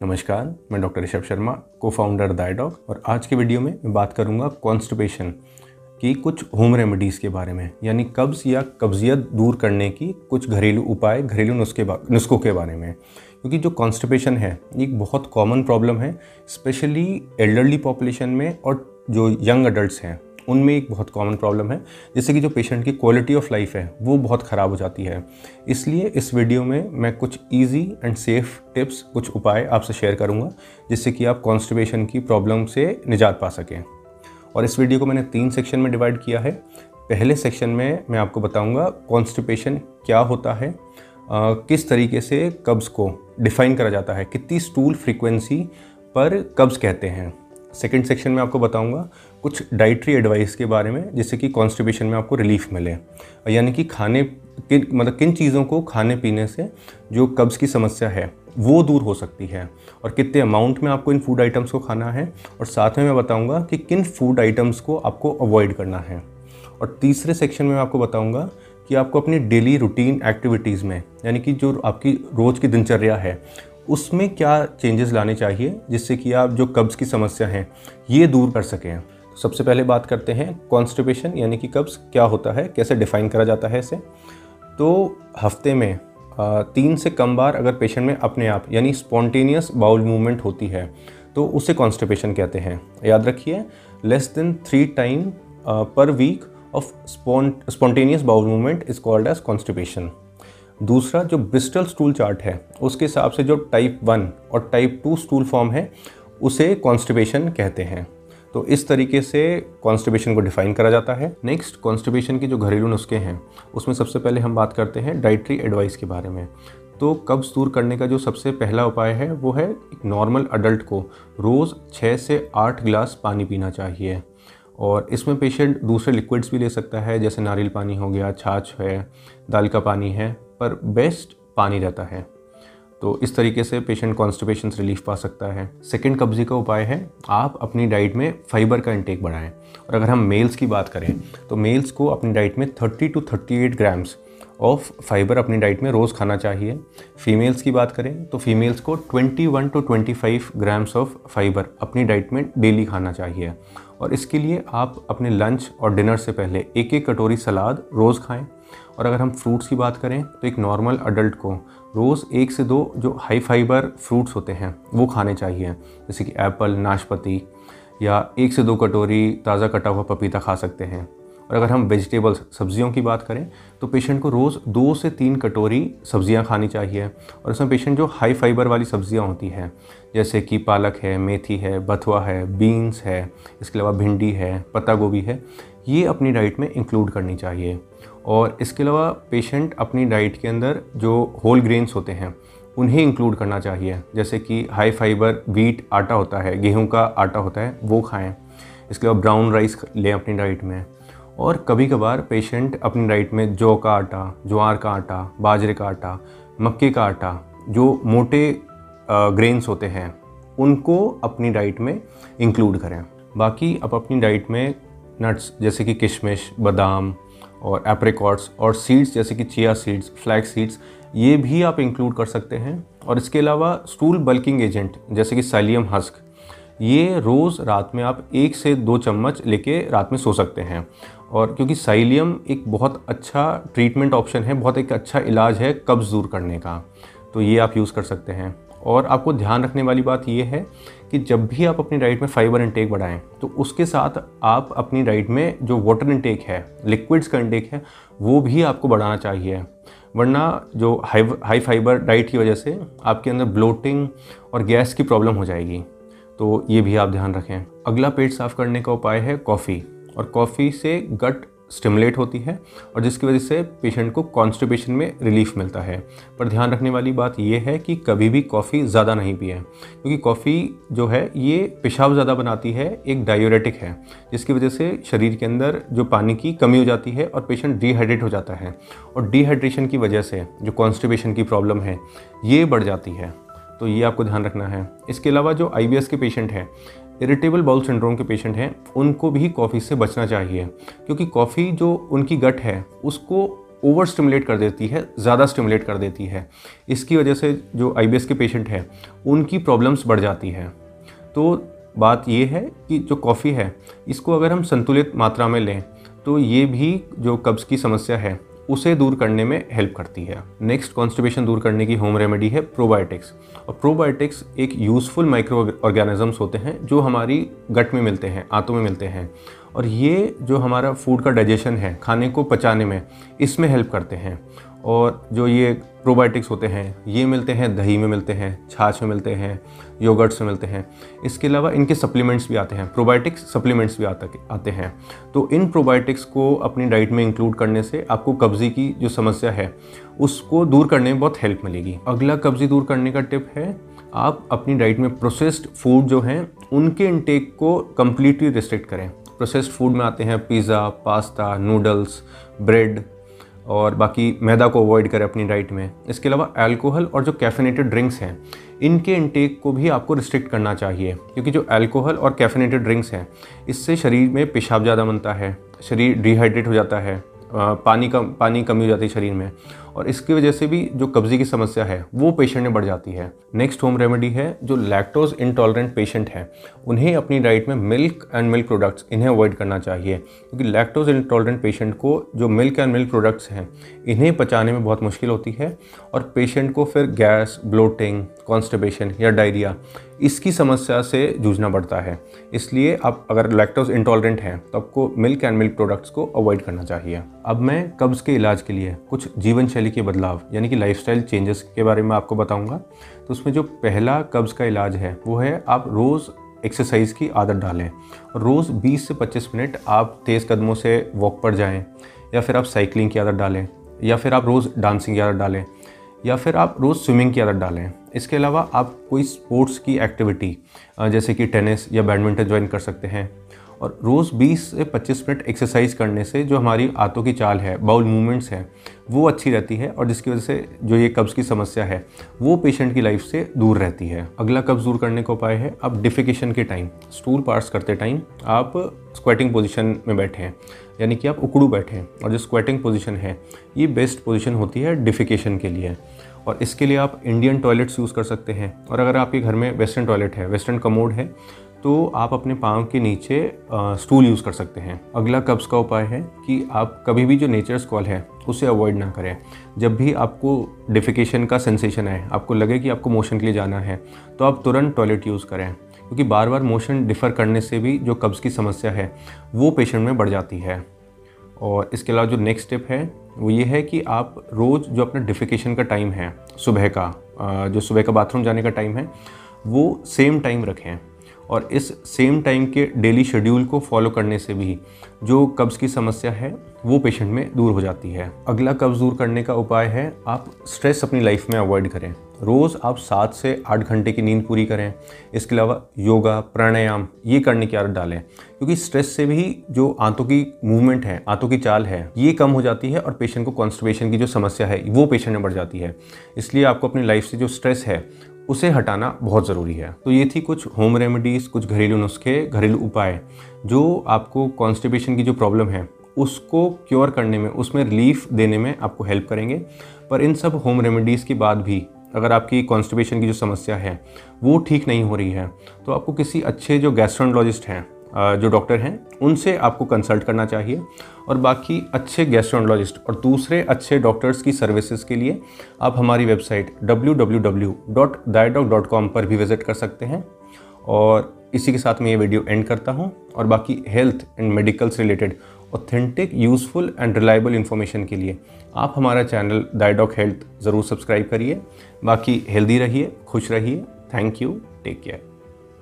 नमस्कार, मैं डॉक्टर ऋषभ शर्मा को फाउंडर दायडॉग और आज के वीडियो में मैं बात करूँगा कॉन्स्टिपेशन की कुछ होम रेमेडीज़ के बारे में, यानी कब्ज़ या कब्जियत दूर करने की कुछ घरेलू उपाय, घरेलू नुस्खे नुस्खों के बारे में। क्योंकि जो कॉन्स्टिपेशन है, एक बहुत कॉमन प्रॉब्लम है स्पेशली एल्डरली पॉपुलेशन में और जो यंग अडल्ट हैं उनमें एक बहुत कॉमन प्रॉब्लम है जिससे कि जो पेशेंट की क्वालिटी ऑफ़ लाइफ है वो बहुत ख़राब हो जाती है। इसलिए इस वीडियो में मैं कुछ ईजी एंड सेफ़ टिप्स कुछ उपाय आपसे शेयर करूँगा जिससे कि आप कॉन्स्टिपेशन की प्रॉब्लम से निजात पा सकें। और इस वीडियो को मैंने तीन सेक्शन में डिवाइड किया है। पहले सेक्शन में मैं आपको बताऊँगा कॉन्स्टिपेशन क्या होता है आ, किस तरीके से कब्ज़ को डिफ़ाइन करा जाता है कितनी स्टूल फ्रीक्वेंसी पर कब्ज़ कहते हैं। सेकेंड सेक्शन में आपको बताऊँगा कुछ डाइट्री एडवाइस के बारे में, जिससे कि कॉन्स्टिपेशन में आपको रिलीफ मिले। यानी कि खाने, किन मतलब किन चीज़ों को खाने पीने से जो कब्ज़ की समस्या है, वो दूर हो सकती है और कितने अमाउंट में आपको इन फ़ूड आइटम्स को खाना है। और साथ में मैं बताऊँगा कि किन फ़ूड आइटम्स को आपको अवॉइड करना है। और तीसरे सेक्शन में मैं आपको बताऊँगा कि आपको अपनी डेली रूटीन एक्टिविटीज़ में, यानी कि जो आपकी रोज़ की दिनचर्या है उसमें क्या चेंजेस लाने चाहिए जिससे कि आप जो कब्ज़ की समस्या है, ये दूर कर सकें तो सबसे पहले बात करते हैं कॉन्स्टिपेशन यानी कि कब्ज़ क्या होता है, कैसे डिफ़ाइन करा जाता है इसे? तो हफ़्ते में तीन से कम बार अगर पेशेंट में अपने आप, यानी स्पॉन्टेनियस बाउल मूवमेंट होती है तो उसे कॉन्स्टिपेशन कहते हैं। याद रखिए less than three time per week of spontaneous bowel movement is called as constipation दूसरा जो ब्रिस्टल स्टूल चार्ट है, उसके हिसाब से जो टाइप वन और टाइप टू स्टूल फॉर्म है, उसे कॉन्स्टिपेशन कहते हैं। तो इस तरीके से कॉन्स्टिपेशन को डिफाइन करा जाता है। नेक्स्ट कॉन्स्टिपेशन के जो घरेलू नुस्खे हैं, उसमें सबसे पहले हम बात करते हैं डाइट्री एडवाइस के बारे में। तो कब्ज़ दूर करने का जो सबसे पहला उपाय है, वो है एक नॉर्मल अडल्ट को रोज़ छः से आठ गिलास पानी पीना चाहिए। और इसमें पेशेंट दूसरे लिक्विड्स भी ले सकता है, जैसे नारियल पानी हो गया, छाछ है, दाल का पानी है। पर बेस्ट पानी रहता है। तो इस तरीके से पेशेंट कॉन्स्टिपेशन से रिलीफ पा सकता है। सेकेंड कब्जे का उपाय है, आप अपनी डाइट में फाइबर का इंटेक बढ़ाएँ। और अगर हम मेल्स की बात करें तो मेल्स को अपनी डाइट में 30 टू 38 ग्राम्स ऑफ़ फाइबर अपनी डाइट में रोज़ खाना चाहिए। फीमेल्स की बात करें तो फीमेल्स को 21 टू 25 ग्राम्स ऑफ़ फाइबर अपनी डाइट में डेली खाना चाहिए। और इसके लिए आप अपने लंच और डिनर से पहले एक एक कटोरी सलाद रोज़ खाएँ। और अगर हम फ्रूट्स की बात करें तो एक नॉर्मल अडल्ट को रोज़ एक से दो जो हाई फाइबर फ्रूट्स होते हैं, वो खाने चाहिए। जैसे कि एप्पल नाशपाती या एक से दो कटोरी ताज़ा कटा हुआ पपीता खा सकते हैं। और अगर हम वेजिटेबल्स सब्जियों की बात करें तो पेशेंट को रोज़ दो से तीन कटोरी सब्ज़ियाँ खानी चाहिए और इसमें पेशेंट जो हाई फाइबर वाली सब्ज़ियाँ होती हैं, जैसे कि पालक है, मेथी है, बथुआ है बीन्स है, इसके अलावा भिंडी है, पत्ता गोभी है, ये अपनी डाइट में इंक्लूड करनी चाहिए। और इसके अलावा पेशेंट अपनी डाइट के अंदर जो होल ग्रेन्स होते हैं, उन्हें इंक्लूड करना चाहिए। जैसे कि हाई फाइबर वीट आटा होता है, गेहूँ का आटा होता है, वो खाएँ। इसके अलावा ब्राउन राइस लें अपनी डाइट में। और कभी कभार पेशेंट अपनी डाइट में जौ का आटा, ज्वार का आटा, बाजरे का आटा, मक्के का आटा, जो मोटे ग्रेन्स होते हैं, उनको अपनी डाइट में इंक्लूड करें। बाकी आप अपनी डाइट में नट्स जैसे कि किशमिश, बादाम और एप्रिकॉट्स और सीड्स जैसे कि चिया सीड्स फ्लैक्स सीड्स ये भी आप इंक्लूड कर सकते हैं। और इसके अलावा स्टूल बल्किंग एजेंट जैसे कि साइलियम हस्क ये रोज़ रात में आप एक से दो चम्मच लेके रात में सो सकते हैं। और क्योंकि साइलियम एक बहुत अच्छा ट्रीटमेंट ऑप्शन है, बहुत एक अच्छा इलाज है कब्ज़ दूर करने का तो ये आप यूज़ कर सकते हैं। और आपको ध्यान रखने वाली बात यह है कि जब भी आप अपनी डाइट में फाइबर इंटेक बढ़ाएँ तो उसके साथ आप अपनी डाइट में जो वाटर इंटेक है, लिक्विड्स का इंटेक है, वो भी आपको बढ़ाना चाहिए। वरना जो हाई हाई फाइबर डाइट की वजह से आपके अंदर ब्लोटिंग और गैस की प्रॉब्लम हो जाएगी। तो ये भी आप ध्यान रखें। अगला पेट साफ़ करने का उपाय है कॉफ़ी और कॉफ़ी से गट स्टिमुलेट होती है और जिसकी वजह से पेशेंट को कॉन्स्टिपेशन में रिलीफ मिलता है। पर ध्यान रखने वाली बात यह है कि कभी भी कॉफ़ी ज़्यादा नहीं पिए, क्योंकि कॉफ़ी जो है, ये पेशाब ज़्यादा बनाती है, एक डायोरेटिक है, जिसकी वजह से शरीर के अंदर जो पानी की कमी हो जाती है और पेशेंट डिहाइड्रेट हो जाता है। और डिहाइड्रेशन की वजह से जो कॉन्स्टिपेशन की प्रॉब्लम है, ये बढ़ जाती है। तो ये आपको ध्यान रखना है। इसके अलावा जो आईबीएस के पेशेंट हैं इरिटेबल बाउल सिंड्रोम के पेशेंट हैं, उनको भी कॉफ़ी से बचना चाहिए। क्योंकि कॉफ़ी जो उनकी गट है, उसको ओवर स्टिमुलेट कर देती है, ज़्यादा स्टिमुलेट कर देती है। इसकी वजह से जो आईबीएस के पेशेंट हैं, उनकी प्रॉब्लम्स बढ़ जाती है। तो बात ये है कि जो कॉफ़ी है, इसको अगर हम संतुलित मात्रा में लें तो ये भी जो कब्ज़ की समस्या है उसे दूर करने में हेल्प करती है। नेक्स्ट कॉन्स्टिबेशन दूर करने की होम रेमेडी है प्रोबायोटिक्स और प्रोबायोटिक्स एक यूज़फुल माइक्रो ऑर्गेनिजम्स होते हैं, जो हमारी गट में मिलते हैं, आंतों में मिलते हैं। और ये जो हमारा फ़ूड का डाइजेशन है, खाने को पचाने में, इसमें हेल्प करते हैं। और जो ये प्रोबायोटिक्स होते हैं, ये मिलते हैं, दही में मिलते हैं, छाछ में मिलते हैं योगर्ट्स में मिलते हैं। इसके अलावा इनके सप्लीमेंट्स भी आते हैं प्रोबायोटिक्स सप्लीमेंट्स भी आते आते हैं। तो इन प्रोबायोटिक्स को अपनी डाइट में इंक्लूड करने से आपको कब्ज़ी की जो समस्या है, उसको दूर करने में बहुत हेल्प मिलेगी। अगला कब्ज़ी दूर करने का टिप है, आप अपनी डाइट में प्रोसेस्ड फ़ूड जो हैं, उनके इनटेक को कम्प्लीटली रिस्ट्रिक्ट करें। प्रोसेस्ड फ़ूड में आते हैं पिज़्ज़ा पास्ता नूडल्स ब्रेड और बाकी मैदा को अवॉइड करें अपनी डाइट में। इसके अलावा अल्कोहल और जो कैफिनेटेड ड्रिंक्स हैं, इनके इनटेक को भी आपको रिस्ट्रिक्ट करना चाहिए, क्योंकि जो अल्कोहल और कैफिनेटेड ड्रिंक्स हैं, इससे शरीर में पेशाब ज़्यादा बनता है, शरीर डिहाइड्रेट हो जाता है पानी कम, पानी कमी हो जाती है शरीर में। और इसकी वजह से भी जो कब्जी की समस्या है, वो पेशेंट में बढ़ जाती है। नेक्स्ट होम रेमेडी है जो लैक्टोज इंटॉलरेंट पेशेंट हैं। उन्हें अपनी डाइट में मिल्क एंड मिल्क प्रोडक्ट्स इन्हें अवॉइड करना चाहिए। क्योंकि लैक्टोज इंटॉलरेंट पेशेंट को जो मिल्क एंड मिल्क प्रोडक्ट्स हैं, इन्हें पचाने में बहुत मुश्किल होती है और पेशेंट को फिर गैस ब्लोटिंग कॉन्स्टिपेशन या डायरिया इसकी समस्या से जूझना पड़ता है। इसलिए आप अगर लैक्टोज इंटॉलरेंट हैं तो आपको मिल्क एंड मिल्क प्रोडक्ट्स को अवॉइड करना चाहिए। अब मैं कब्ज़ के इलाज के लिए कुछ जीवन शैली के बदलाव, यानी कि लाइफस्टाइल चेंजेस के बारे में आपको बताऊँगा। तो उसमें जो पहला कब्ज़ का इलाज है, वो है आप रोज़ एक्सरसाइज की आदत डालें। रोज़ 20 से 25 मिनट आप तेज़ कदमों से वॉक पर जाएँ, या फिर आप साइकिलिंग की आदत डालें, या फिर आप रोज़ डांसिंग की आदत डालें। या फिर आप रोज़ स्विमिंग की आदत डालें। इसके अलावा आप कोई स्पोर्ट्स की एक्टिविटी जैसे कि टेनिस या बैडमिंटन ज्वाइन कर सकते हैं। और रोज़ 20 से 25 मिनट एक्सरसाइज करने से जो हमारी आंतों की चाल है, बाउल मूवमेंट्स हैं, वो अच्छी रहती है और जिसकी वजह से जो ये कब्ज़ की समस्या है, वो पेशेंट की लाइफ से दूर रहती है। अगला कब्ज़ दूर करने का उपाय है आप डिफिकेशन के टाइम। स्टूल पार्स करते टाइम आप स्क्वेटिंग पोजिशन में बैठे, यानी कि आप उकड़ू बैठे और जो स्क्वेटिंग पोजिशन है, ये बेस्ट पोजिशन होती है डिफिकेशन के लिए। और इसके लिए आप इंडियन टॉयलेट्स यूज़ कर सकते हैं। और अगर आपके घर में वेस्टर्न टॉयलेट है वेस्टर्न कमोड है तो आप अपने पाँव के नीचे स्टूल यूज़ कर सकते हैं। अगला कब्ज़ का उपाय है कि आप कभी भी जो नेचर स्कॉल है, उसे अवॉइड ना करें। जब भी आपको डिफिकेशन का सेंसेशन है आपको लगे कि आपको मोशन के लिए जाना है तो आप तुरंत टॉयलेट यूज़ करें। क्योंकि बार बार मोशन डिफ़र करने से भी जो कब्ज़ की समस्या है, वो पेशेंट में बढ़ जाती है। और इसके अलावा जो नेक्स्ट स्टेप है, वो ये है कि आप रोज़ जो अपना डिफिकेशन का टाइम है, सुबह का जो सुबह का बाथरूम जाने का टाइम है, वो सेम टाइम रखें। और इस सेम टाइम के डेली शेड्यूल को फॉलो करने से भी जो कब्ज़ की समस्या है, वो पेशेंट में दूर हो जाती है। अगला कब्ज़ दूर करने का उपाय है, आप स्ट्रेस अपनी लाइफ में अवॉइड करें। रोज़ आप सात से आठ घंटे की नींद पूरी करें। इसके अलावा योगा, प्राणायाम, ये करने की आदत डालें। क्योंकि स्ट्रेस से भी जो आंतों की मूवमेंट है, आंतों की चाल है, ये कम हो जाती है और पेशेंट को कॉन्स्टिपेशन की जो समस्या है, वो पेशेंट में बढ़ जाती है। इसलिए आपको अपनी लाइफ से जो स्ट्रेस है, उसे हटाना बहुत ज़रूरी है। तो ये थी कुछ होम रेमेडीज़ कुछ घरेलू नुस्खे, घरेलू उपाय, जो आपको कॉन्स्टिपेशन की जो प्रॉब्लम है, उसको क्योर करने में, उसमें रिलीफ देने में आपको हेल्प करेंगे। पर इन सब होम रेमेडीज़ के बाद भी अगर आपकी कॉन्स्टिपेशन की जो समस्या है, वो ठीक नहीं हो रही है तो आपको किसी अच्छे जो गैस्ट्रोनोलॉजिस्ट हैं जो डॉक्टर हैं, उनसे आपको कंसल्ट करना चाहिए। और बाकी अच्छे गैस्ट्रोनोलॉजिस्ट और दूसरे अच्छे डॉक्टर्स की सर्विसेज़ के लिए आप हमारी वेबसाइट www.diadoc.com पर भी विज़िट कर सकते हैं। और इसी के साथ मैं ये वीडियो एंड करता हूँ। और बाकी हेल्थ एंड मेडिकल से related authentic useful and reliable information के लिए। आप हमारा चैनल डायडॉक हेल्थ ज़रूर सब्सक्राइब करिए। बाकी हेल्दी रहिए, खुश रहिए। Thank you take care